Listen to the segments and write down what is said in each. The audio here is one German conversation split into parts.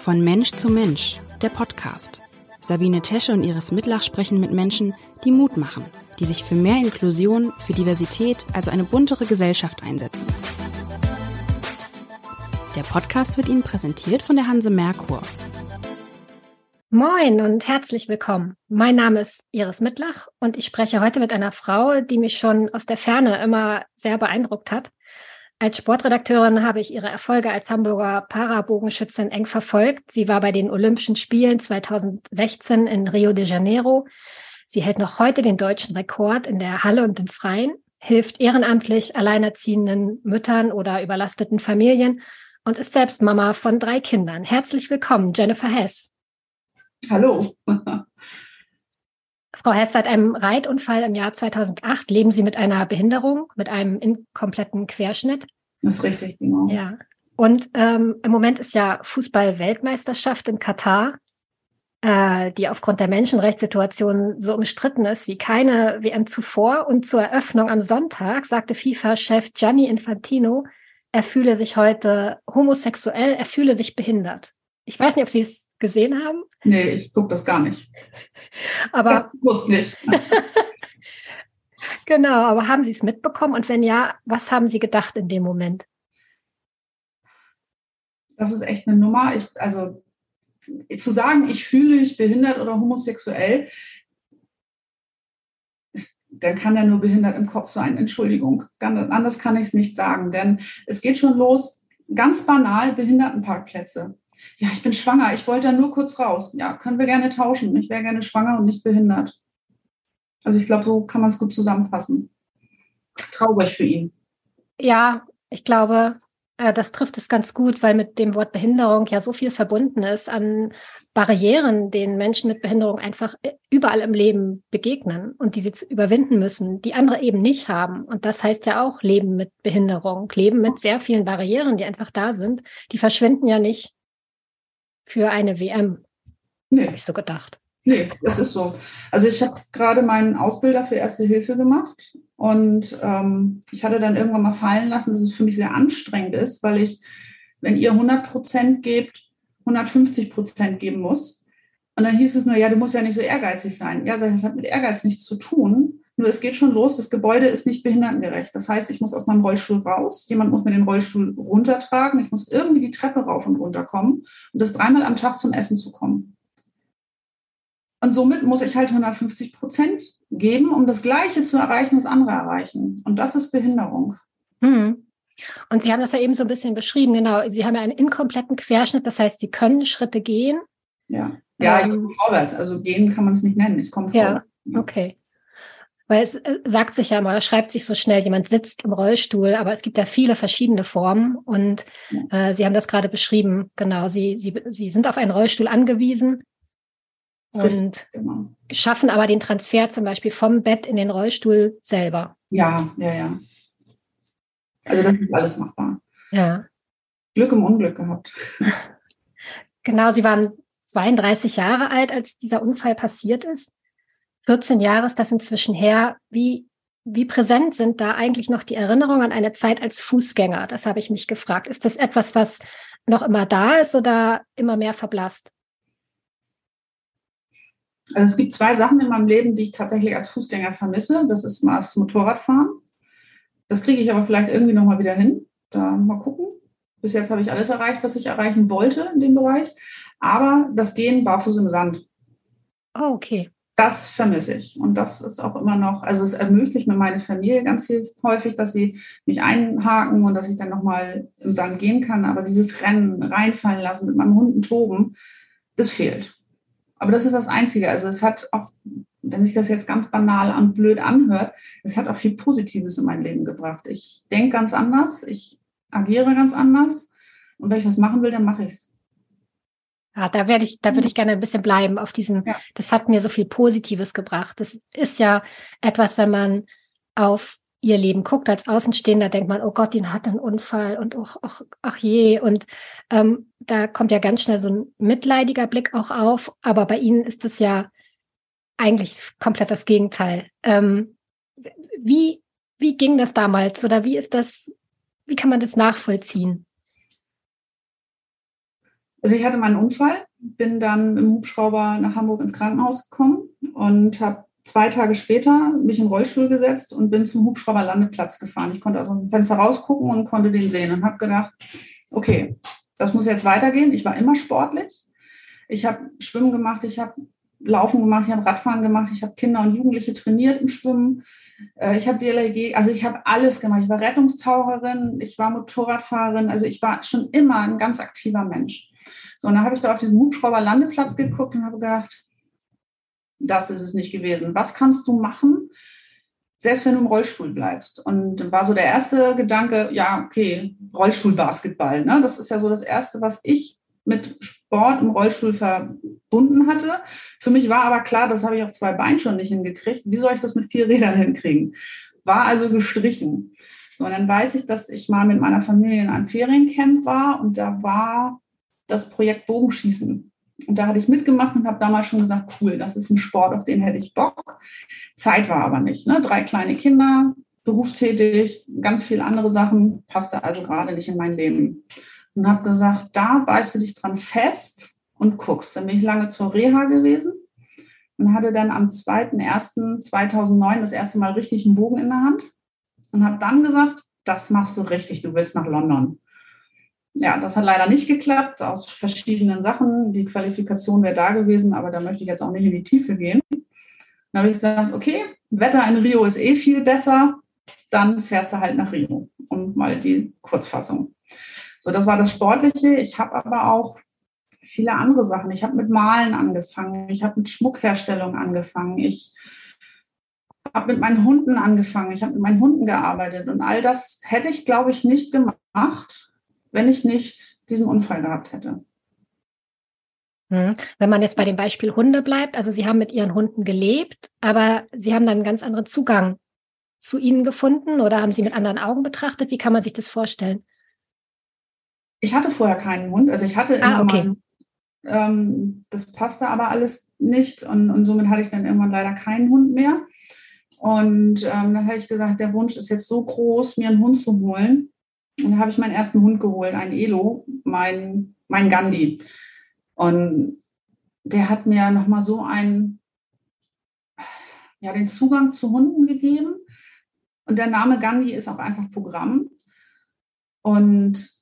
Von Mensch zu Mensch, der Podcast. Sabine Tesche und Iris Mitlach sprechen mit Menschen, die Mut machen, die sich für mehr Inklusion, für Diversität, also eine buntere Gesellschaft einsetzen. Der Podcast wird Ihnen präsentiert von der Hanse Merkur. Moin und herzlich willkommen. Mein Name ist Iris Mitlach und ich spreche heute mit einer Frau, die mich schon aus der Ferne immer sehr beeindruckt hat. Als Sportredakteurin habe ich ihre Erfolge als Hamburger Parabogenschützin eng verfolgt. Sie war bei den Olympischen Spielen 2016 in Rio de Janeiro. Sie hält noch heute den deutschen Rekord in der Halle und im Freien, hilft ehrenamtlich alleinerziehenden Müttern oder überlasteten Familien und ist selbst Mama von drei Kindern. Herzlich willkommen, Jennifer Hess. Hallo. Frau Hess, seit einem Reitunfall im Jahr 2008 leben Sie mit einer Behinderung, mit einem inkompletten Querschnitt. Das ist richtig, genau. Ja. Und ähm, im Moment ist ja Fußball-Weltmeisterschaft in Katar, äh, die aufgrund der Menschenrechtssituation so umstritten ist wie keine WM zuvor. Und zur Eröffnung am Sonntag sagte FIFA-Chef Gianni Infantino, er fühle sich heute homosexuell, er fühle sich behindert. Ich weiß nicht, ob Sie es gesehen haben? Nee, ich gucke das gar nicht. Aber ich muss nicht. genau, aber haben Sie es mitbekommen? Und wenn ja, was haben Sie gedacht in dem Moment? Das ist echt eine Nummer. Ich, also zu sagen, ich fühle mich behindert oder homosexuell, dann kann er nur behindert im Kopf sein. Entschuldigung, anders kann ich es nicht sagen, denn es geht schon los, ganz banal, Behindertenparkplätze ja, ich bin schwanger, ich wollte da nur kurz raus. Ja, können wir gerne tauschen. Ich wäre gerne schwanger und nicht behindert. Also ich glaube, so kann man es gut zusammenfassen. Traurig für ihn. Ja, ich glaube, äh, das trifft es ganz gut, weil mit dem Wort Behinderung ja so viel verbunden ist an Barrieren, denen Menschen mit Behinderung einfach äh, überall im Leben begegnen und die sie überwinden müssen, die andere eben nicht haben. Und das heißt ja auch Leben mit Behinderung, Leben mit sehr vielen Barrieren, die einfach da sind. Die verschwinden ja nicht für eine WM. Nee. Habe ich so gedacht. Nee, das ist so. Also ich habe gerade meinen Ausbilder für Erste Hilfe gemacht und ähm, ich hatte dann irgendwann mal fallen lassen, dass es für mich sehr anstrengend ist, weil ich, wenn ihr 100 Prozent gebt, 150 Prozent geben muss. Und dann hieß es nur, ja, du musst ja nicht so ehrgeizig sein. Ja, das hat mit Ehrgeiz nichts zu tun. Nur es geht schon los, das Gebäude ist nicht behindertengerecht. Das heißt, ich muss aus meinem Rollstuhl raus, jemand muss mir den Rollstuhl runtertragen, ich muss irgendwie die Treppe rauf und runter kommen und das dreimal am Tag zum Essen zu kommen. Und somit muss ich halt 150 Prozent geben, um das Gleiche zu erreichen, was andere erreichen. Und das ist Behinderung. Hm. Und Sie haben das ja eben so ein bisschen beschrieben, genau. Sie haben ja einen inkompletten Querschnitt, das heißt, Sie können Schritte gehen. Ja, ja ich komme vorwärts. Also gehen kann man es nicht nennen. Ich komme vorwärts. Ja, okay. Weil es äh, sagt sich ja mal, schreibt sich so schnell, jemand sitzt im Rollstuhl, aber es gibt ja viele verschiedene Formen und äh, Sie haben das gerade beschrieben, genau, Sie, Sie, Sie sind auf einen Rollstuhl angewiesen und genau. schaffen aber den Transfer zum Beispiel vom Bett in den Rollstuhl selber. Ja, ja, ja. Also das ist alles machbar. Ja. Glück im Unglück gehabt. Genau, Sie waren 32 Jahre alt, als dieser Unfall passiert ist. 14 Jahre ist das inzwischen her. Wie, wie präsent sind da eigentlich noch die Erinnerungen an eine Zeit als Fußgänger? Das habe ich mich gefragt. Ist das etwas, was noch immer da ist oder immer mehr verblasst? Also es gibt zwei Sachen in meinem Leben, die ich tatsächlich als Fußgänger vermisse. Das ist mal das Motorradfahren. Das kriege ich aber vielleicht irgendwie nochmal wieder hin. Da mal gucken. Bis jetzt habe ich alles erreicht, was ich erreichen wollte in dem Bereich. Aber das Gehen barfuß im Sand. Oh, okay das vermisse ich. Und das ist auch immer noch, also es ermöglicht mir meine Familie ganz häufig, dass sie mich einhaken und dass ich dann nochmal im Sand gehen kann. Aber dieses Rennen, reinfallen lassen, mit meinem Hunden toben, das fehlt. Aber das ist das Einzige. Also es hat auch, wenn sich das jetzt ganz banal und blöd anhört, es hat auch viel Positives in mein Leben gebracht. Ich denke ganz anders, ich agiere ganz anders. Und wenn ich was machen will, dann mache ich es. Ja, da werde ich, da würde ich gerne ein bisschen bleiben auf diesem, ja. das hat mir so viel Positives gebracht. Das ist ja etwas, wenn man auf ihr Leben guckt als Außenstehender, denkt man, oh Gott, die hat einen Unfall und ach, ach, ach je. Und ähm, da kommt ja ganz schnell so ein mitleidiger Blick auch auf. Aber bei Ihnen ist es ja eigentlich komplett das Gegenteil. Ähm, wie, wie ging das damals oder wie ist das, wie kann man das nachvollziehen? Also ich hatte meinen Unfall, bin dann im Hubschrauber nach Hamburg ins Krankenhaus gekommen und habe zwei Tage später mich im Rollstuhl gesetzt und bin zum Hubschrauberlandeplatz gefahren. Ich konnte also im Fenster rausgucken und konnte den sehen und habe gedacht, okay, das muss jetzt weitergehen. Ich war immer sportlich. Ich habe Schwimmen gemacht, ich habe Laufen gemacht, ich habe Radfahren gemacht, ich habe Kinder und Jugendliche trainiert im Schwimmen. Äh, ich habe DLRG, also ich habe alles gemacht. Ich war Rettungstaucherin, ich war Motorradfahrerin, also ich war schon immer ein ganz aktiver Mensch. So, und dann habe ich da auf diesen Hubschrauber-Landeplatz geguckt und habe gedacht, das ist es nicht gewesen. Was kannst du machen, selbst wenn du im Rollstuhl bleibst? Und dann war so der erste Gedanke, ja, okay, Rollstuhlbasketball. Ne? Das ist ja so das Erste, was ich mit Sport im Rollstuhl verbunden hatte. Für mich war aber klar, das habe ich auf zwei Beinen schon nicht hingekriegt. Wie soll ich das mit vier Rädern hinkriegen? War also gestrichen. So, und dann weiß ich, dass ich mal mit meiner Familie in einem Feriencamp war und da war das Projekt Bogenschießen. Und da hatte ich mitgemacht und habe damals schon gesagt, cool, das ist ein Sport, auf den hätte ich Bock. Zeit war aber nicht. Ne? Drei kleine Kinder, berufstätig, ganz viele andere Sachen, passte also gerade nicht in mein Leben. Und habe gesagt, da beißt du dich dran fest und guckst. Dann bin ich lange zur Reha gewesen und hatte dann am 2.1.2009 das erste Mal richtig einen Bogen in der Hand und habe dann gesagt, das machst du richtig, du willst nach London ja, das hat leider nicht geklappt, aus verschiedenen Sachen. Die Qualifikation wäre da gewesen, aber da möchte ich jetzt auch nicht in die Tiefe gehen. Dann habe ich gesagt, okay, Wetter in Rio ist eh viel besser, dann fährst du halt nach Rio. Und mal die Kurzfassung. So, das war das Sportliche. Ich habe aber auch viele andere Sachen. Ich habe mit Malen angefangen, ich habe mit Schmuckherstellung angefangen, ich habe mit meinen Hunden angefangen, ich habe mit meinen Hunden gearbeitet und all das hätte ich, glaube ich, nicht gemacht, wenn ich nicht diesen Unfall gehabt hätte. Hm. Wenn man jetzt bei dem Beispiel Hunde bleibt, also Sie haben mit Ihren Hunden gelebt, aber Sie haben dann einen ganz anderen Zugang zu ihnen gefunden oder haben Sie mit anderen Augen betrachtet? Wie kann man sich das vorstellen? Ich hatte vorher keinen Hund, also ich hatte ah, okay. Mal, ähm, das passte aber alles nicht und, und somit hatte ich dann irgendwann leider keinen Hund mehr. Und ähm, dann habe ich gesagt, der Wunsch ist jetzt so groß, mir einen Hund zu holen. Und da habe ich meinen ersten Hund geholt, einen Elo, mein, mein Gandhi. Und der hat mir nochmal so einen, ja, den Zugang zu Hunden gegeben. Und der Name Gandhi ist auch einfach Programm. Und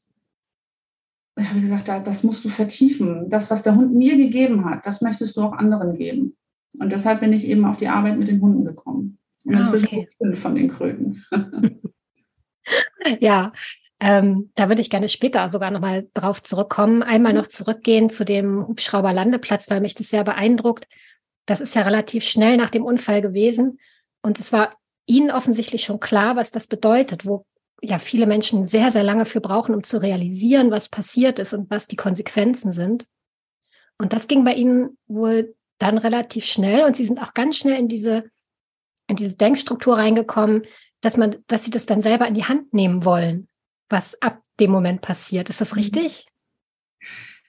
ich habe gesagt, das musst du vertiefen. Das, was der Hund mir gegeben hat, das möchtest du auch anderen geben. Und deshalb bin ich eben auf die Arbeit mit den Hunden gekommen. Und ah, inzwischen okay. fünf von den Kröten. ja, ähm, da würde ich gerne später sogar nochmal drauf zurückkommen. Einmal noch zurückgehen zu dem Hubschrauberlandeplatz, weil mich das sehr beeindruckt. Das ist ja relativ schnell nach dem Unfall gewesen. Und es war Ihnen offensichtlich schon klar, was das bedeutet, wo ja viele Menschen sehr, sehr lange für brauchen, um zu realisieren, was passiert ist und was die Konsequenzen sind. Und das ging bei Ihnen wohl dann relativ schnell und Sie sind auch ganz schnell in diese, in diese Denkstruktur reingekommen, dass man, dass Sie das dann selber in die Hand nehmen wollen was ab dem Moment passiert. Ist das mhm. richtig?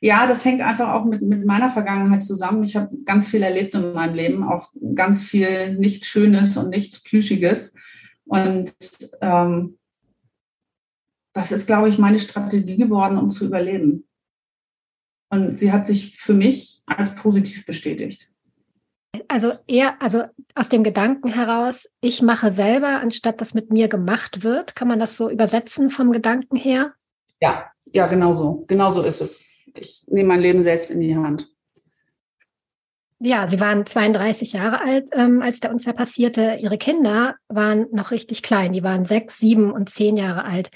Ja, das hängt einfach auch mit, mit meiner Vergangenheit zusammen. Ich habe ganz viel erlebt in meinem Leben, auch ganz viel nichts Schönes und nichts Plüschiges. Und ähm, das ist, glaube ich, meine Strategie geworden, um zu überleben. Und sie hat sich für mich als positiv bestätigt. Also eher, also aus dem Gedanken heraus, ich mache selber, anstatt dass mit mir gemacht wird. Kann man das so übersetzen vom Gedanken her? Ja, ja, genau so. Genau so ist es. Ich nehme mein Leben selbst in die Hand. Ja, Sie waren 32 Jahre alt, ähm, als der Unfall passierte. Ihre Kinder waren noch richtig klein. Die waren sechs, sieben und zehn Jahre alt.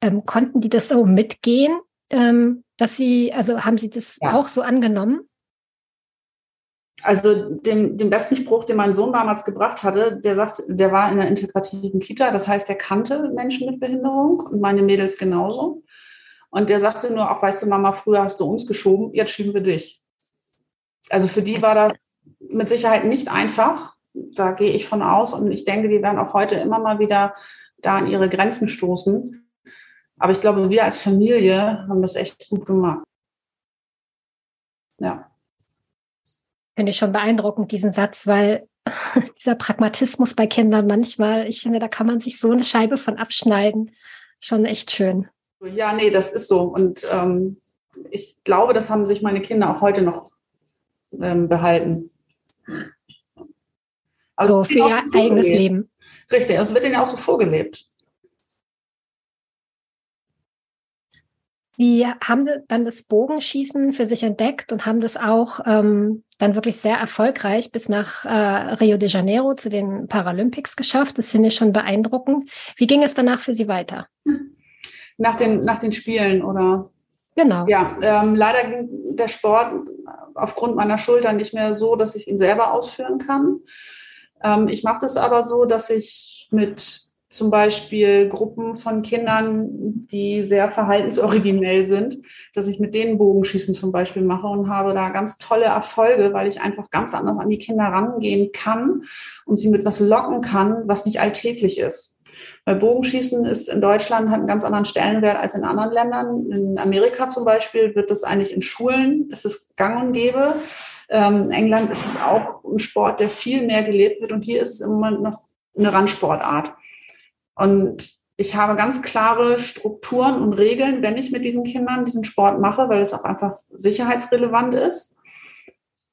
Ähm, konnten die das so mitgehen, ähm, dass Sie, also haben Sie das ja. auch so angenommen? Also den, den besten Spruch, den mein Sohn damals gebracht hatte, der sagt, der war in einer integrativen Kita, das heißt, er kannte Menschen mit Behinderung und meine Mädels genauso. Und der sagte nur, auch weißt du, Mama, früher hast du uns geschoben, jetzt schieben wir dich. Also für die war das mit Sicherheit nicht einfach. Da gehe ich von aus und ich denke, die werden auch heute immer mal wieder da an ihre Grenzen stoßen. Aber ich glaube, wir als Familie haben das echt gut gemacht. Ja finde ich schon beeindruckend, diesen Satz, weil dieser Pragmatismus bei Kindern manchmal, ich finde, da kann man sich so eine Scheibe von abschneiden. Schon echt schön. Ja, nee, das ist so. Und ähm, ich glaube, das haben sich meine Kinder auch heute noch ähm, behalten. Also so für ihr eigenes Leben. Richtig, also wird ihnen auch so vorgelebt. Sie haben dann das Bogenschießen für sich entdeckt und haben das auch ähm, dann wirklich sehr erfolgreich bis nach äh, Rio de Janeiro zu den Paralympics geschafft. Das finde ich schon beeindruckend. Wie ging es danach für Sie weiter? Nach den, nach den Spielen oder? Genau. Ja, ähm, leider ging der Sport aufgrund meiner Schulter nicht mehr so, dass ich ihn selber ausführen kann. Ähm, ich mache das aber so, dass ich mit zum Beispiel Gruppen von Kindern, die sehr verhaltensoriginell sind, dass ich mit denen Bogenschießen zum Beispiel mache und habe da ganz tolle Erfolge, weil ich einfach ganz anders an die Kinder rangehen kann und sie mit was locken kann, was nicht alltäglich ist. Weil Bogenschießen ist in Deutschland hat einen ganz anderen Stellenwert als in anderen Ländern. In Amerika zum Beispiel wird das eigentlich in Schulen, ist es gang und gäbe. Ähm, in England ist es auch ein Sport, der viel mehr gelebt wird und hier ist es im Moment noch eine Randsportart. Und ich habe ganz klare Strukturen und Regeln, wenn ich mit diesen Kindern diesen Sport mache, weil es auch einfach sicherheitsrelevant ist.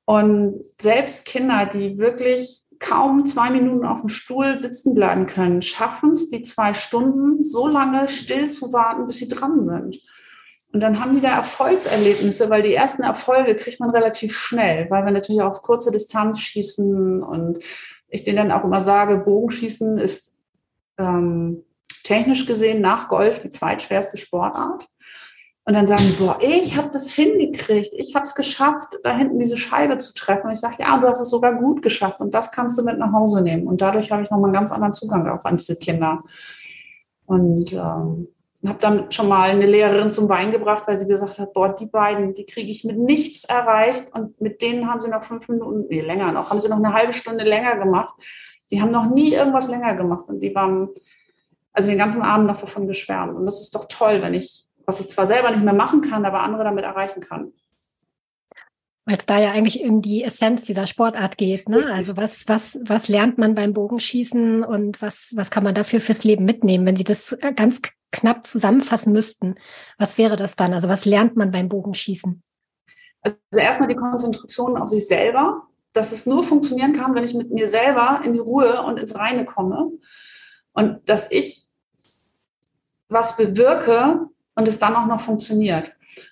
Und selbst Kinder, die wirklich kaum zwei Minuten auf dem Stuhl sitzen bleiben können, schaffen es, die zwei Stunden so lange still zu warten, bis sie dran sind. Und dann haben die da Erfolgserlebnisse, weil die ersten Erfolge kriegt man relativ schnell, weil wir natürlich auf kurze Distanz schießen und ich denen dann auch immer sage, Bogenschießen ist ähm, technisch gesehen nach Golf die zweitschwerste Sportart. Und dann sagen die, boah, ich habe das hingekriegt, ich habe es geschafft, da hinten diese Scheibe zu treffen. Und ich sage, ja, du hast es sogar gut geschafft und das kannst du mit nach Hause nehmen. Und dadurch habe ich nochmal einen ganz anderen Zugang auch an diese Kinder. Und ähm, habe dann schon mal eine Lehrerin zum Wein gebracht, weil sie gesagt hat, boah, die beiden, die kriege ich mit nichts erreicht. Und mit denen haben sie noch fünf Minuten, nee, länger noch, haben sie noch eine halbe Stunde länger gemacht. Die haben noch nie irgendwas länger gemacht und die waren also den ganzen Abend noch davon geschwärmt. Und das ist doch toll, wenn ich, was ich zwar selber nicht mehr machen kann, aber andere damit erreichen kann. Weil es da ja eigentlich um die Essenz dieser Sportart geht. Ne? Also was, was, was lernt man beim Bogenschießen und was, was kann man dafür fürs Leben mitnehmen? Wenn Sie das ganz knapp zusammenfassen müssten, was wäre das dann? Also was lernt man beim Bogenschießen? Also erstmal die Konzentration auf sich selber, dass es nur funktionieren kann, wenn ich mit mir selber in die Ruhe und ins Reine komme. Und dass ich was bewirke und es dann auch noch funktioniert.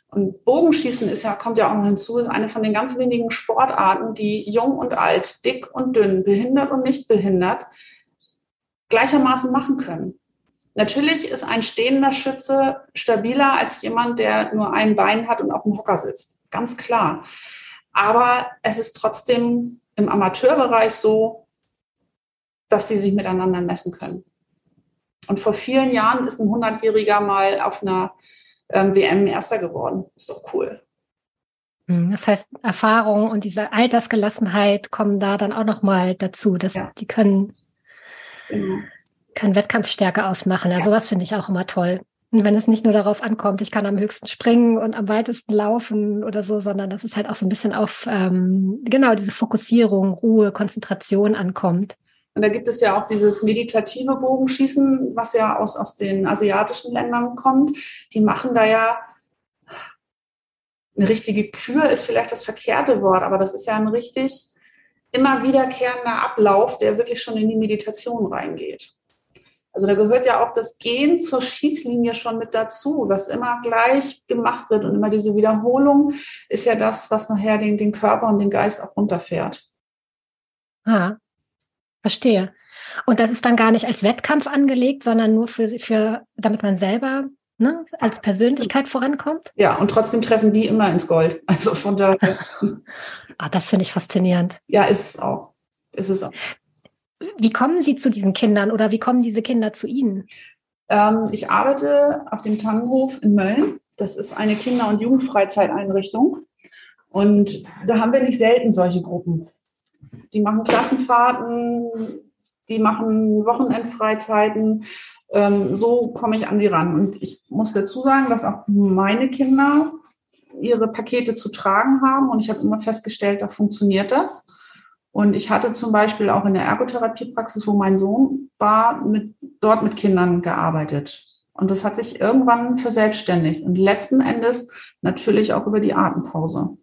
Und Bogenschießen ist ja, kommt ja auch noch hinzu, ist eine von den ganz wenigen Sportarten, die jung und alt, dick und dünn, behindert und nicht behindert, gleichermaßen machen können. Natürlich ist ein stehender Schütze stabiler als jemand, der nur ein Bein hat und auf dem Hocker sitzt. Ganz klar. Aber es ist trotzdem im Amateurbereich so, dass die sich miteinander messen können. Und vor vielen Jahren ist ein 100-Jähriger mal auf einer ähm, WM Erster geworden. Ist doch cool. Hm, das heißt, Erfahrung und diese Altersgelassenheit kommen da dann auch nochmal dazu. Dass ja. Die können, genau. können Wettkampfstärke ausmachen. Ja, sowas finde ich auch immer toll. Und wenn es nicht nur darauf ankommt, ich kann am höchsten springen und am weitesten laufen oder so, sondern dass es halt auch so ein bisschen auf ähm, genau diese Fokussierung, Ruhe, Konzentration ankommt. Und da gibt es ja auch dieses meditative Bogenschießen, was ja aus, aus den asiatischen Ländern kommt. Die machen da ja eine richtige Kür ist vielleicht das verkehrte Wort, aber das ist ja ein richtig immer wiederkehrender Ablauf, der wirklich schon in die Meditation reingeht. Also da gehört ja auch das Gehen zur Schießlinie schon mit dazu, was immer gleich gemacht wird. Und immer diese Wiederholung ist ja das, was nachher den, den Körper und den Geist auch runterfährt. Ah, verstehe. Und das ist dann gar nicht als Wettkampf angelegt, sondern nur für, für damit man selber ne, als Persönlichkeit vorankommt? Ja, und trotzdem treffen die immer ins Gold. Also von daher. ah, das finde ich faszinierend. Ja, ist es auch. Ist es auch. Wie kommen Sie zu diesen Kindern oder wie kommen diese Kinder zu Ihnen? Ähm, ich arbeite auf dem Tannenhof in Mölln. Das ist eine Kinder- und Jugendfreizeiteinrichtung. Und da haben wir nicht selten solche Gruppen. Die machen Klassenfahrten, die machen Wochenendfreizeiten. Ähm, so komme ich an sie ran. Und ich muss dazu sagen, dass auch meine Kinder ihre Pakete zu tragen haben. Und ich habe immer festgestellt, da funktioniert das. Und ich hatte zum Beispiel auch in der Ergotherapiepraxis, wo mein Sohn war, mit, dort mit Kindern gearbeitet. Und das hat sich irgendwann verselbstständigt. Und letzten Endes natürlich auch über die Atempause.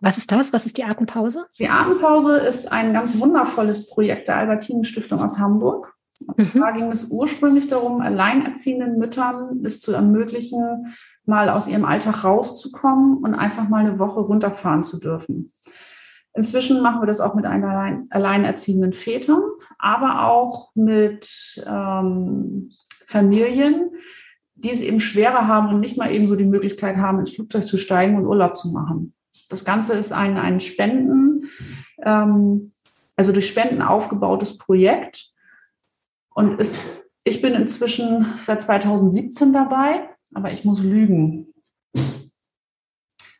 Was ist das? Was ist die Atempause? Die Atempause ist ein ganz wundervolles Projekt der Albertinen Stiftung aus Hamburg. Mhm. Da ging es ursprünglich darum, alleinerziehenden Müttern es zu ermöglichen, mal aus ihrem Alltag rauszukommen und einfach mal eine Woche runterfahren zu dürfen. Inzwischen machen wir das auch mit allein, alleinerziehenden Vätern, aber auch mit ähm, Familien, die es eben schwerer haben und nicht mal eben so die Möglichkeit haben, ins Flugzeug zu steigen und Urlaub zu machen. Das Ganze ist ein, ein Spenden, ähm, also durch Spenden aufgebautes Projekt. Und ist, ich bin inzwischen seit 2017 dabei, aber ich muss lügen.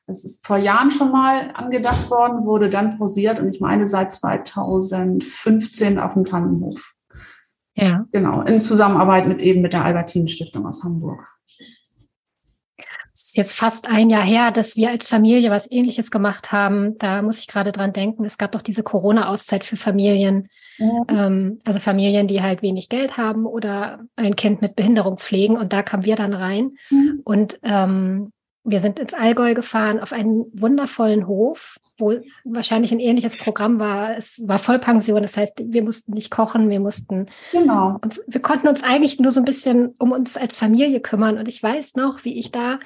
Es ist vor Jahren schon mal angedacht worden, wurde dann pausiert und ich meine seit 2015 auf dem Tannenhof. Ja. Genau, in Zusammenarbeit mit eben mit der Albertinen Stiftung aus Hamburg. Es ist jetzt fast ein Jahr her, dass wir als Familie was Ähnliches gemacht haben. Da muss ich gerade dran denken. Es gab doch diese Corona-Auszeit für Familien. Ja. Ähm, also Familien, die halt wenig Geld haben oder ein Kind mit Behinderung pflegen. Und da kamen wir dann rein. Mhm. Und ähm, wir sind ins Allgäu gefahren auf einen wundervollen Hof, wo wahrscheinlich ein ähnliches Programm war. Es war Vollpension, das heißt, wir mussten nicht kochen, wir mussten genau. uns, wir konnten uns eigentlich nur so ein bisschen um uns als Familie kümmern. Und ich weiß noch, wie ich da,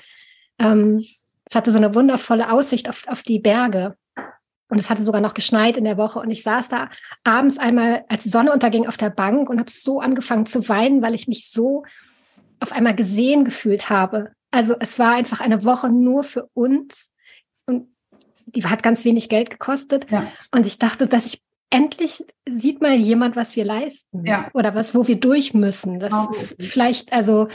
ähm, es hatte so eine wundervolle Aussicht auf, auf die Berge. Und es hatte sogar noch geschneit in der Woche. Und ich saß da abends einmal, als die Sonne unterging, auf der Bank und habe so angefangen zu weinen, weil ich mich so auf einmal gesehen gefühlt habe also es war einfach eine Woche nur für uns und die hat ganz wenig Geld gekostet. Ja. Und ich dachte, dass ich endlich sieht mal jemand, was wir leisten ja. oder was, wo wir durch müssen. Das okay. ist vielleicht, also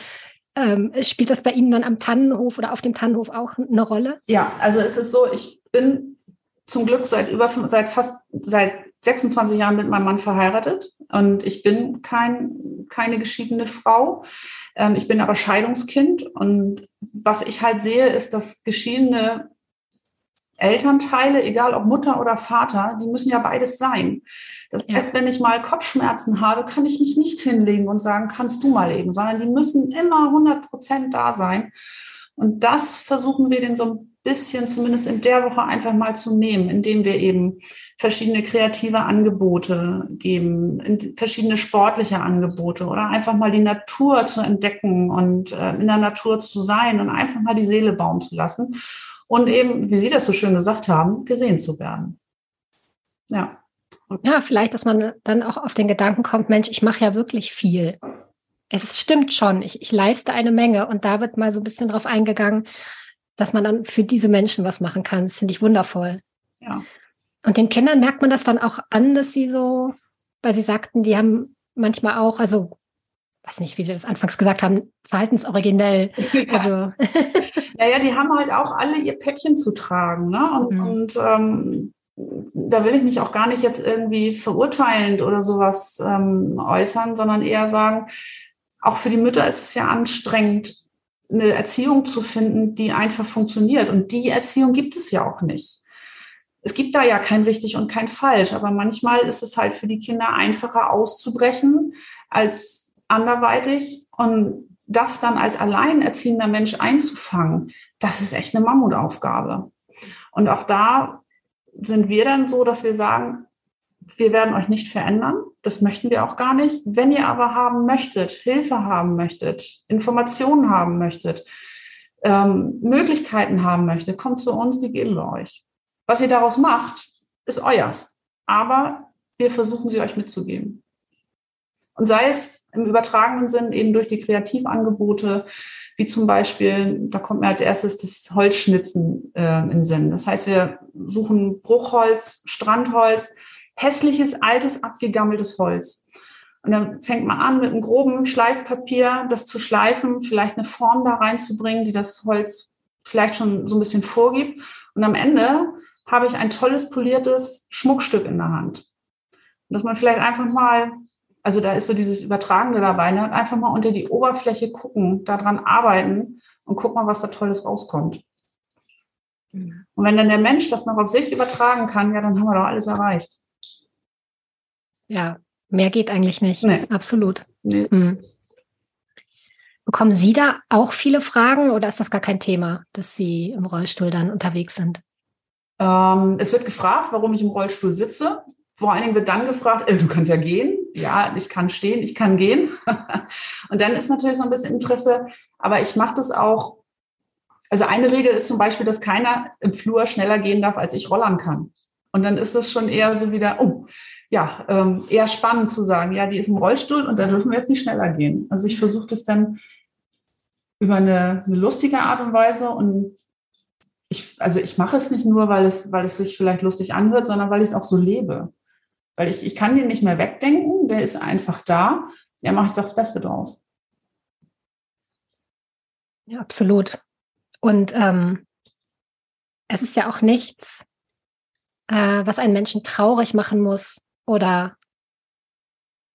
ähm, spielt das bei Ihnen dann am Tannenhof oder auf dem Tannenhof auch eine Rolle? Ja, also es ist so, ich bin zum Glück seit über seit fast seit 26 Jahren mit meinem Mann verheiratet und ich bin kein, keine geschiedene Frau. Ähm, ich bin aber Scheidungskind und was ich halt sehe, ist, dass geschiedene Elternteile, egal ob Mutter oder Vater, die müssen ja beides sein. Das ja. heißt, wenn ich mal Kopfschmerzen habe, kann ich mich nicht hinlegen und sagen, kannst du mal eben, sondern die müssen immer 100 Prozent da sein. Und das versuchen wir den so ein bisschen zumindest in der Woche einfach mal zu nehmen, indem wir eben verschiedene kreative Angebote geben, verschiedene sportliche Angebote oder einfach mal die Natur zu entdecken und äh, in der Natur zu sein und einfach mal die Seele bauen zu lassen und eben, wie Sie das so schön gesagt haben, gesehen zu werden. Ja. Ja, vielleicht, dass man dann auch auf den Gedanken kommt, Mensch, ich mache ja wirklich viel. Es stimmt schon, ich, ich leiste eine Menge und da wird mal so ein bisschen drauf eingegangen, dass man dann für diese Menschen was machen kann. Das finde ich wundervoll. Ja. Und den Kindern merkt man das dann auch an, dass sie so, weil sie sagten, die haben manchmal auch, also weiß nicht, wie sie das anfangs gesagt haben, verhaltensoriginell. Ja. Also. naja, die haben halt auch alle ihr Päckchen zu tragen. Ne? Und, mhm. und ähm, da will ich mich auch gar nicht jetzt irgendwie verurteilend oder sowas ähm, äußern, sondern eher sagen, auch für die Mütter ist es ja anstrengend, eine Erziehung zu finden, die einfach funktioniert. Und die Erziehung gibt es ja auch nicht. Es gibt da ja kein richtig und kein falsch, aber manchmal ist es halt für die Kinder einfacher auszubrechen als anderweitig und das dann als alleinerziehender Mensch einzufangen, das ist echt eine Mammutaufgabe. Und auch da sind wir dann so, dass wir sagen, wir werden euch nicht verändern. Das möchten wir auch gar nicht. Wenn ihr aber haben möchtet, Hilfe haben möchtet, Informationen haben möchtet, ähm, Möglichkeiten haben möchtet, kommt zu uns, die geben wir euch. Was ihr daraus macht, ist euers. Aber wir versuchen sie euch mitzugeben. Und sei es im übertragenen Sinn eben durch die Kreativangebote, wie zum Beispiel, da kommt mir als erstes das Holzschnitzen äh, in Sinn. Das heißt, wir suchen Bruchholz, Strandholz, hässliches, altes, abgegammeltes Holz. Und dann fängt man an, mit einem groben Schleifpapier das zu schleifen, vielleicht eine Form da reinzubringen, die das Holz vielleicht schon so ein bisschen vorgibt. Und am Ende habe ich ein tolles poliertes Schmuckstück in der Hand. Und dass man vielleicht einfach mal, also da ist so dieses Übertragende dabei, ne? einfach mal unter die Oberfläche gucken, daran arbeiten und guck mal, was da Tolles rauskommt. Und wenn dann der Mensch das noch auf sich übertragen kann, ja, dann haben wir doch alles erreicht. Ja, mehr geht eigentlich nicht. Nee. Absolut. Nee. Mhm. Bekommen Sie da auch viele Fragen oder ist das gar kein Thema, dass Sie im Rollstuhl dann unterwegs sind? Ähm, es wird gefragt, warum ich im Rollstuhl sitze. Vor allen Dingen wird dann gefragt, äh, du kannst ja gehen. Ja, ich kann stehen, ich kann gehen. und dann ist natürlich so ein bisschen Interesse, aber ich mache das auch. Also eine Regel ist zum Beispiel, dass keiner im Flur schneller gehen darf, als ich rollern kann. Und dann ist das schon eher so wieder, oh, ja, ähm, eher spannend zu sagen, ja, die ist im Rollstuhl und da dürfen wir jetzt nicht schneller gehen. Also ich versuche das dann über eine, eine lustige Art und Weise und ich, also ich mache es nicht nur, weil es, weil es sich vielleicht lustig anhört, sondern weil ich es auch so lebe. Weil ich, ich kann den nicht mehr wegdenken, der ist einfach da. Ja, mache ich doch das Beste draus. Ja, absolut. Und ähm, es ist ja auch nichts, äh, was einen Menschen traurig machen muss oder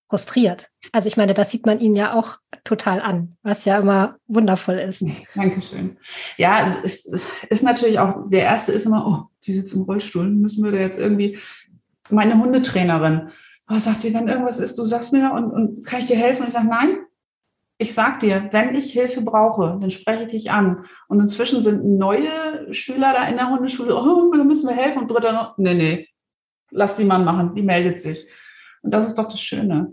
frustriert. Also ich meine, das sieht man ihnen ja auch total an, was ja immer wundervoll ist. Dankeschön. Ja, es, es ist natürlich auch, der erste ist immer, oh, die sitzt im Rollstuhl, müssen wir da jetzt irgendwie, meine Hundetrainerin, oh, sagt sie, wenn irgendwas ist, du sagst mir und, und kann ich dir helfen? Und ich sage, nein, ich sag dir, wenn ich Hilfe brauche, dann spreche ich dich an. Und inzwischen sind neue Schüler da in der Hundeschule, oh, da müssen wir helfen. Und dritter noch, nee, nee, lass die Mann machen, die meldet sich. Und das ist doch das Schöne.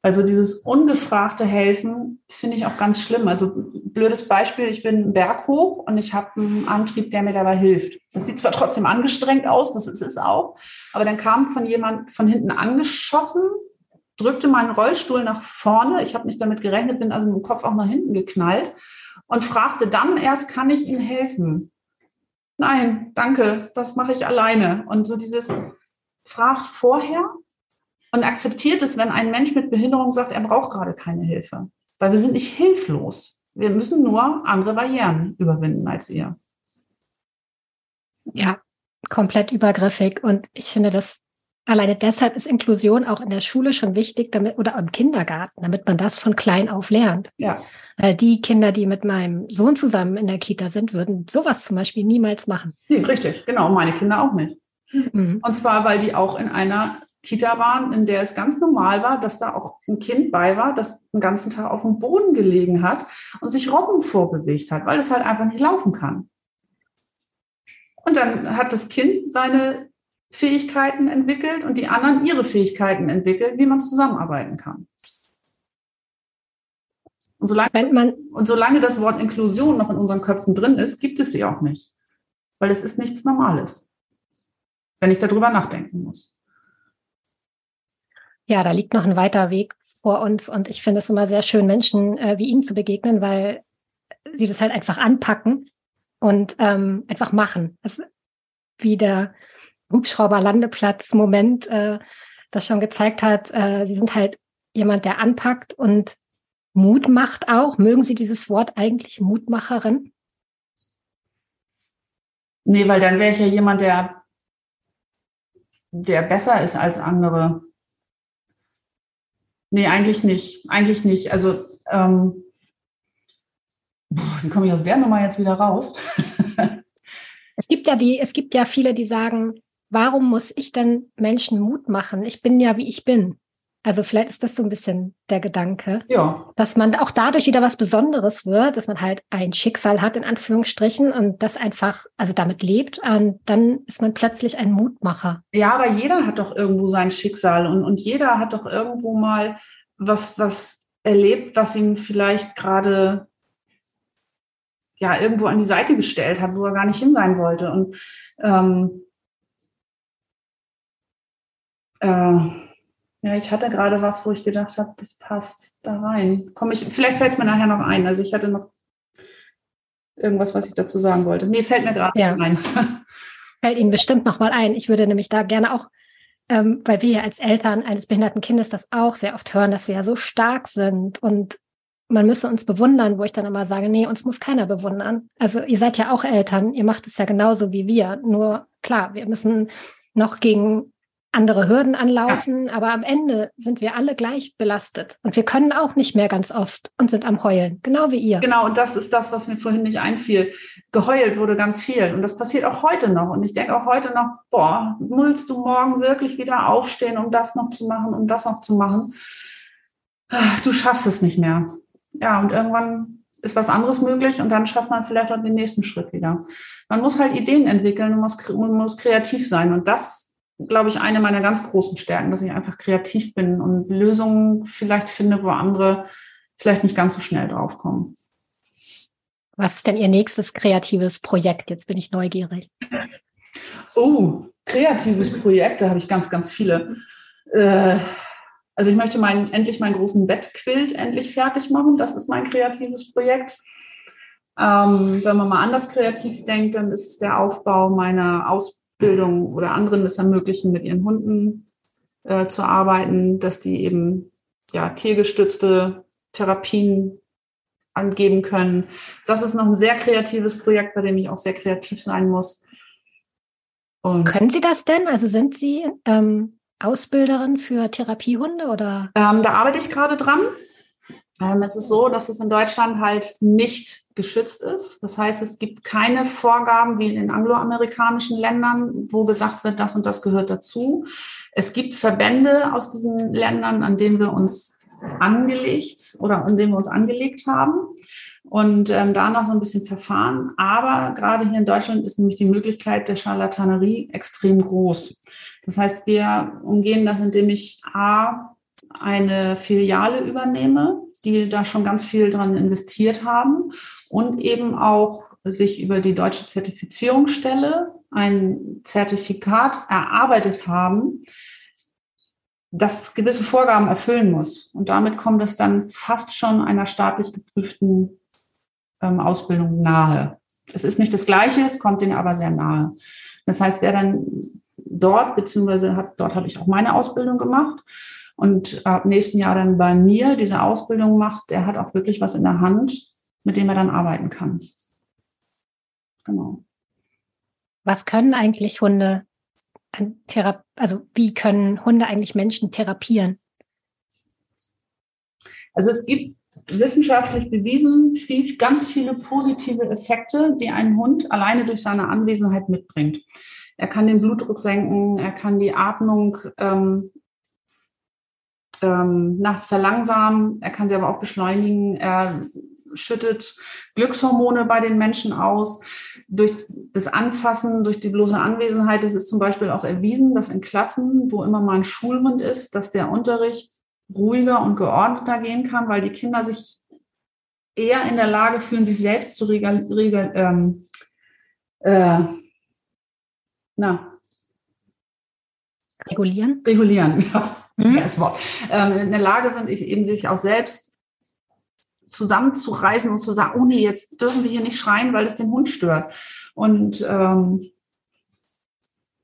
Also dieses ungefragte Helfen finde ich auch ganz schlimm. Also blödes Beispiel, ich bin berghoch und ich habe einen Antrieb, der mir dabei hilft. Das sieht zwar trotzdem angestrengt aus, das ist es auch, aber dann kam von jemand von hinten angeschossen drückte meinen Rollstuhl nach vorne. Ich habe nicht damit gerechnet, bin also mit dem Kopf auch nach hinten geknallt und fragte dann erst, kann ich Ihnen helfen? Nein, danke, das mache ich alleine. Und so dieses Frag vorher und akzeptiert es, wenn ein Mensch mit Behinderung sagt, er braucht gerade keine Hilfe. Weil wir sind nicht hilflos. Wir müssen nur andere Barrieren überwinden als ihr. Ja, komplett übergriffig. Und ich finde das Alleine deshalb ist Inklusion auch in der Schule schon wichtig, damit oder im Kindergarten, damit man das von klein auf lernt. Ja. Weil die Kinder, die mit meinem Sohn zusammen in der Kita sind, würden sowas zum Beispiel niemals machen. Nee, richtig, genau. Meine Kinder auch nicht. Mhm. Und zwar, weil die auch in einer Kita waren, in der es ganz normal war, dass da auch ein Kind bei war, das den ganzen Tag auf dem Boden gelegen hat und sich Robben vorbewegt hat, weil es halt einfach nicht laufen kann. Und dann hat das Kind seine Fähigkeiten entwickelt und die anderen ihre Fähigkeiten entwickelt, wie man zusammenarbeiten kann. Und solange, man, und solange das Wort Inklusion noch in unseren Köpfen drin ist, gibt es sie auch nicht. Weil es ist nichts Normales, wenn ich darüber nachdenken muss. Ja, da liegt noch ein weiter Weg vor uns und ich finde es immer sehr schön, Menschen äh, wie Ihnen zu begegnen, weil sie das halt einfach anpacken und ähm, einfach machen. Das, wie der Hubschrauberlandeplatz-Moment äh, das schon gezeigt hat. Äh, Sie sind halt jemand, der anpackt und Mut macht auch. Mögen Sie dieses Wort eigentlich Mutmacherin? Nee, weil dann wäre ich ja jemand, der, der besser ist als andere. Nee, eigentlich nicht. Eigentlich nicht. Also, ähm, wie komme ich aus der Nummer jetzt wieder raus? es gibt ja die, es gibt ja viele, die sagen, warum muss ich denn Menschen Mut machen? Ich bin ja, wie ich bin. Also vielleicht ist das so ein bisschen der Gedanke, ja. dass man auch dadurch wieder was Besonderes wird, dass man halt ein Schicksal hat in Anführungsstrichen und das einfach, also damit lebt und dann ist man plötzlich ein Mutmacher. Ja, aber jeder hat doch irgendwo sein Schicksal und, und jeder hat doch irgendwo mal was, was erlebt, was ihn vielleicht gerade ja irgendwo an die Seite gestellt hat, wo er gar nicht hin sein wollte. Und ähm, äh, ja, ich hatte gerade was, wo ich gedacht habe, das passt da rein. Komm ich, vielleicht fällt es mir nachher noch ein. Also ich hatte noch irgendwas, was ich dazu sagen wollte. Nee, fällt mir gerade ja. ein. Fällt Ihnen bestimmt noch mal ein. Ich würde nämlich da gerne auch, ähm, weil wir ja als Eltern eines behinderten Kindes das auch sehr oft hören, dass wir ja so stark sind und man müsse uns bewundern, wo ich dann immer sage, nee, uns muss keiner bewundern. Also ihr seid ja auch Eltern, ihr macht es ja genauso wie wir. Nur klar, wir müssen noch gegen andere Hürden anlaufen, ja. aber am Ende sind wir alle gleich belastet und wir können auch nicht mehr ganz oft und sind am Heulen, genau wie ihr. Genau, und das ist das, was mir vorhin nicht einfiel. Geheult wurde ganz viel und das passiert auch heute noch und ich denke auch heute noch, boah, mullst du morgen wirklich wieder aufstehen, um das noch zu machen, um das noch zu machen? Du schaffst es nicht mehr. Ja, und irgendwann ist was anderes möglich und dann schafft man vielleicht auch den nächsten Schritt wieder. Man muss halt Ideen entwickeln und muss, man muss kreativ sein. Und das glaube ich, eine meiner ganz großen Stärken, dass ich einfach kreativ bin und Lösungen vielleicht finde, wo andere vielleicht nicht ganz so schnell draufkommen. Was ist denn Ihr nächstes kreatives Projekt? Jetzt bin ich neugierig. Oh, kreatives Projekt, da habe ich ganz, ganz viele. Äh, also ich möchte mein, endlich meinen großen Bettquilt endlich fertig machen. Das ist mein kreatives Projekt. Ähm, wenn man mal anders kreativ denkt, dann ist es der Aufbau meiner Ausbildung oder anderen es ermöglichen, mit ihren Hunden äh, zu arbeiten, dass die eben ja, tiergestützte Therapien angeben können. Das ist noch ein sehr kreatives Projekt, bei dem ich auch sehr kreativ sein muss. Und Können Sie das denn? Also sind Sie ähm, Ausbilderin für Therapiehunde oder? Ähm, da arbeite ich gerade dran. Ähm, es ist so, dass es in Deutschland halt nicht geschützt ist. Das heißt, es gibt keine Vorgaben wie in den angloamerikanischen Ländern, wo gesagt wird, das und das gehört dazu. Es gibt Verbände aus diesen Ländern, an denen wir uns angelegt oder an denen wir uns angelegt haben und ähm, da noch so ein bisschen verfahren. Aber gerade hier in Deutschland ist nämlich die Möglichkeit der Charlatanerie extrem groß. Das heißt, wir umgehen das, indem ich A, eine Filiale übernehme, die da schon ganz viel dran investiert haben und eben auch sich über die deutsche Zertifizierungsstelle ein Zertifikat erarbeitet haben, das gewisse Vorgaben erfüllen muss. Und damit kommt es dann fast schon einer staatlich geprüften ähm, Ausbildung nahe. Es ist nicht das Gleiche, es kommt denen aber sehr nahe. Das heißt, wer dann dort, beziehungsweise hat, dort habe ich auch meine Ausbildung gemacht und ab nächsten Jahr dann bei mir diese Ausbildung macht, der hat auch wirklich was in der Hand, mit dem er dann arbeiten kann. Genau. Was können eigentlich Hunde an Thera also wie können Hunde eigentlich Menschen therapieren? Also es gibt wissenschaftlich bewiesen viel, ganz viele positive Effekte, die ein Hund alleine durch seine Anwesenheit mitbringt. Er kann den Blutdruck senken, er kann die Atmung ähm, ähm, nach verlangsamen, er kann sie aber auch beschleunigen, er schüttet Glückshormone bei den Menschen aus. Durch das Anfassen, durch die bloße Anwesenheit, das ist zum Beispiel auch erwiesen, dass in Klassen, wo immer mal ein Schulhund ist, dass der Unterricht ruhiger und geordneter gehen kann, weil die Kinder sich eher in der Lage fühlen, sich selbst zu regal, regal, ähm, äh, na, regulieren. Regulieren, ja, mhm. das Wort. Ähm, in der Lage sind, eben sich auch selbst zusammenzureißen und zu sagen, oh nee, jetzt dürfen wir hier nicht schreien, weil es den Hund stört. Und ähm,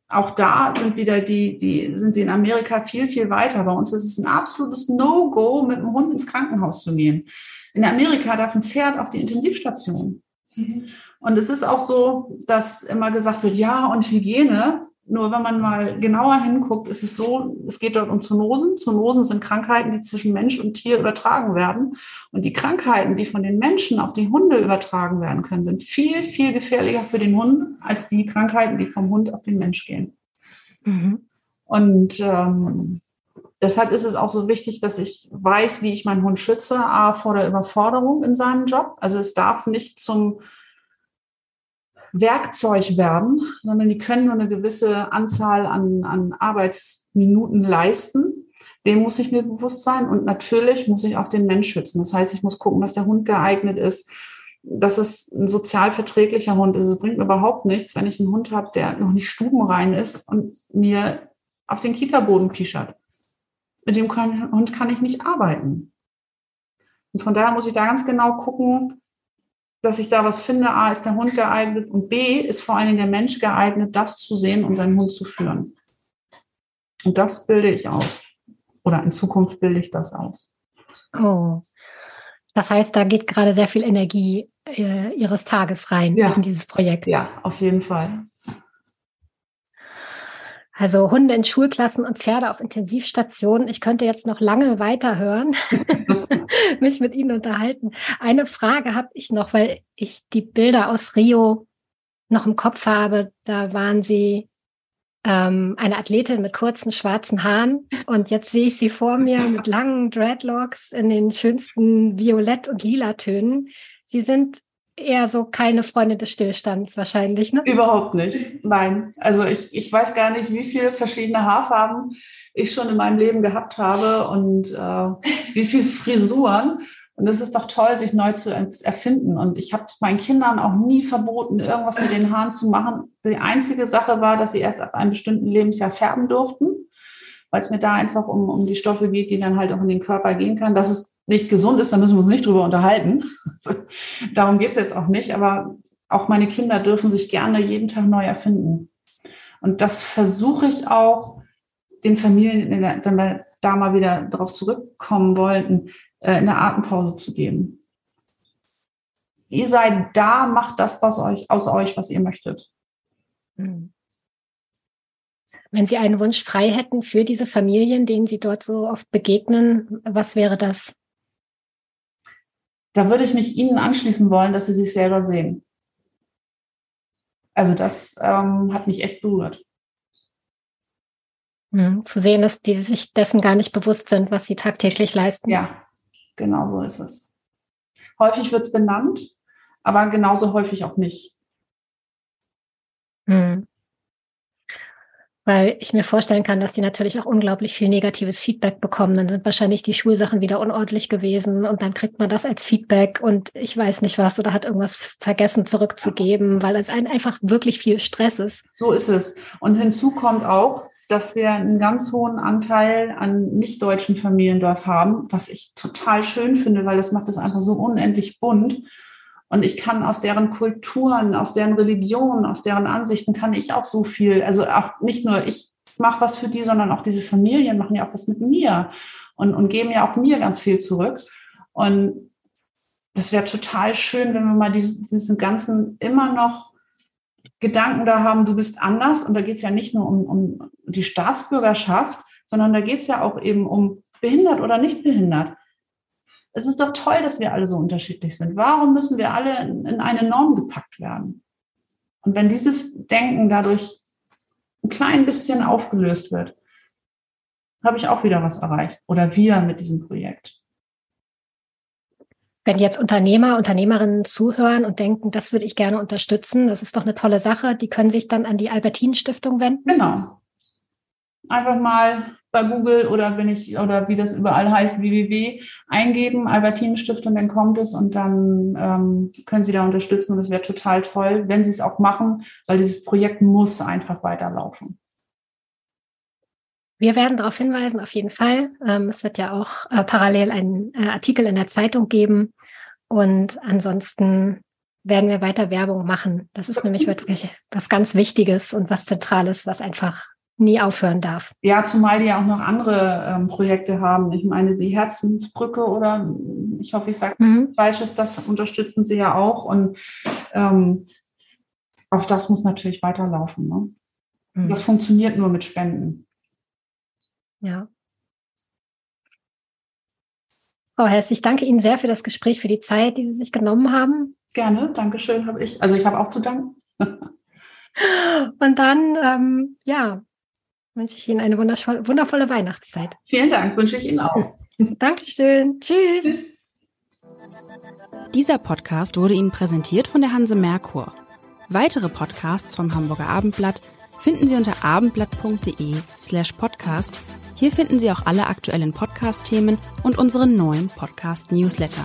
auch da sind wieder die, die, sind sie in Amerika viel, viel weiter. Bei uns ist es ein absolutes No-Go, mit dem Hund ins Krankenhaus zu gehen. In Amerika darf ein Pferd auf die Intensivstation. Mhm. Und es ist auch so, dass immer gesagt wird, ja, und Hygiene. Nur wenn man mal genauer hinguckt, ist es so, es geht dort um Zoonosen. Zoonosen sind Krankheiten, die zwischen Mensch und Tier übertragen werden. Und die Krankheiten, die von den Menschen auf die Hunde übertragen werden können, sind viel, viel gefährlicher für den Hund als die Krankheiten, die vom Hund auf den Mensch gehen. Mhm. Und ähm, deshalb ist es auch so wichtig, dass ich weiß, wie ich meinen Hund schütze, a, vor der Überforderung in seinem Job. Also es darf nicht zum Werkzeug werden, sondern die können nur eine gewisse Anzahl an, an Arbeitsminuten leisten. Dem muss ich mir bewusst sein. Und natürlich muss ich auch den Mensch schützen. Das heißt, ich muss gucken, dass der Hund geeignet ist, dass es ein sozial verträglicher Hund ist. Es bringt mir überhaupt nichts, wenn ich einen Hund habe, der noch nicht stubenrein ist und mir auf den Kita-Boden pischert. Mit dem Hund kann ich nicht arbeiten. Und von daher muss ich da ganz genau gucken, dass ich da was finde. A, ist der Hund geeignet und B, ist vor allen Dingen der Mensch geeignet, das zu sehen und seinen Hund zu führen. Und das bilde ich aus. Oder in Zukunft bilde ich das aus. Oh. Das heißt, da geht gerade sehr viel Energie äh, Ihres Tages rein ja. in dieses Projekt. Ja, auf jeden Fall. Also Hunde in Schulklassen und Pferde auf Intensivstationen. Ich könnte jetzt noch lange weiterhören, mich mit Ihnen unterhalten. Eine Frage habe ich noch, weil ich die Bilder aus Rio noch im Kopf habe. Da waren Sie ähm, eine Athletin mit kurzen schwarzen Haaren. Und jetzt sehe ich sie vor mir mit langen Dreadlocks in den schönsten Violett- und Lila-Tönen. Sie sind eher so keine Freundin des Stillstands wahrscheinlich, ne? Überhaupt nicht. Nein. Also ich, ich weiß gar nicht, wie viele verschiedene Haarfarben ich schon in meinem Leben gehabt habe und äh, wie viele Frisuren. Und es ist doch toll, sich neu zu erfinden. Und ich habe meinen Kindern auch nie verboten, irgendwas mit den Haaren zu machen. Die einzige Sache war, dass sie erst ab einem bestimmten Lebensjahr färben durften, weil es mir da einfach um, um die Stoffe geht, die dann halt auch in den Körper gehen kann. Dass es nicht gesund ist, da müssen wir uns nicht drüber unterhalten. Darum geht es jetzt auch nicht. Aber auch meine Kinder dürfen sich gerne jeden Tag neu erfinden. Und das versuche ich auch den Familien, wenn wir da mal wieder darauf zurückkommen wollten, äh, eine Atempause zu geben. Ihr seid da, macht das was euch, aus euch, was ihr möchtet. Hm. Wenn Sie einen Wunsch frei hätten für diese Familien, denen Sie dort so oft begegnen, was wäre das? Da würde ich mich Ihnen anschließen wollen, dass Sie sich selber sehen. Also das ähm, hat mich echt berührt. Hm, zu sehen, dass die sich dessen gar nicht bewusst sind, was sie tagtäglich leisten. Ja, genau so ist es. Häufig wird es benannt, aber genauso häufig auch nicht. Hm. Weil ich mir vorstellen kann, dass die natürlich auch unglaublich viel negatives Feedback bekommen. Dann sind wahrscheinlich die Schulsachen wieder unordentlich gewesen und dann kriegt man das als Feedback und ich weiß nicht was oder hat irgendwas vergessen zurückzugeben, weil es einfach wirklich viel Stress ist. So ist es. Und hinzu kommt auch, dass wir einen ganz hohen Anteil an nicht-deutschen Familien dort haben, was ich total schön finde, weil das macht es einfach so unendlich bunt. Und ich kann aus deren Kulturen, aus deren Religionen, aus deren Ansichten kann ich auch so viel, also auch nicht nur ich mache was für die, sondern auch diese Familien machen ja auch was mit mir und, und geben ja auch mir ganz viel zurück. Und das wäre total schön, wenn wir mal diesen, diesen ganzen immer noch Gedanken da haben, du bist anders. Und da geht es ja nicht nur um, um die Staatsbürgerschaft, sondern da geht es ja auch eben um behindert oder nicht behindert. Es ist doch toll, dass wir alle so unterschiedlich sind. Warum müssen wir alle in, in eine Norm gepackt werden? Und wenn dieses Denken dadurch ein klein bisschen aufgelöst wird, habe ich auch wieder was erreicht. Oder wir mit diesem Projekt. Wenn jetzt Unternehmer, Unternehmerinnen zuhören und denken, das würde ich gerne unterstützen, das ist doch eine tolle Sache, die können sich dann an die Albertinen-Stiftung wenden? Genau. Einfach mal bei Google oder wenn ich, oder wie das überall heißt, www eingeben, Albertinen-Stiftung, dann kommt es und dann ähm, können Sie da unterstützen und das wäre total toll, wenn Sie es auch machen, weil dieses Projekt muss einfach weiterlaufen. Wir werden darauf hinweisen, auf jeden Fall. Ähm, es wird ja auch äh, parallel einen äh, Artikel in der Zeitung geben. Und ansonsten werden wir weiter Werbung machen. Das ist das nämlich wirklich was ganz Wichtiges und was Zentrales, was einfach nie aufhören darf. Ja, zumal die ja auch noch andere ähm, Projekte haben. Ich meine, die Herzensbrücke oder ich hoffe, ich sage mhm. Falsches, das unterstützen sie ja auch. Und ähm, auch das muss natürlich weiterlaufen. Ne? Mhm. Das funktioniert nur mit Spenden. Ja. Frau Hess, ich danke Ihnen sehr für das Gespräch, für die Zeit, die Sie sich genommen haben. Gerne, danke schön, habe ich. Also ich habe auch zu danken. Und dann, ähm, ja, wünsche ich Ihnen eine wundervolle, Weihnachtszeit. Vielen Dank, wünsche ich Ihnen auch. Dankeschön. Tschüss. Tschüss. Dieser Podcast wurde Ihnen präsentiert von der Hanse Merkur. Weitere Podcasts vom Hamburger Abendblatt finden Sie unter abendblatt.de slash podcast hier finden Sie auch alle aktuellen Podcast-Themen und unseren neuen Podcast-Newsletter.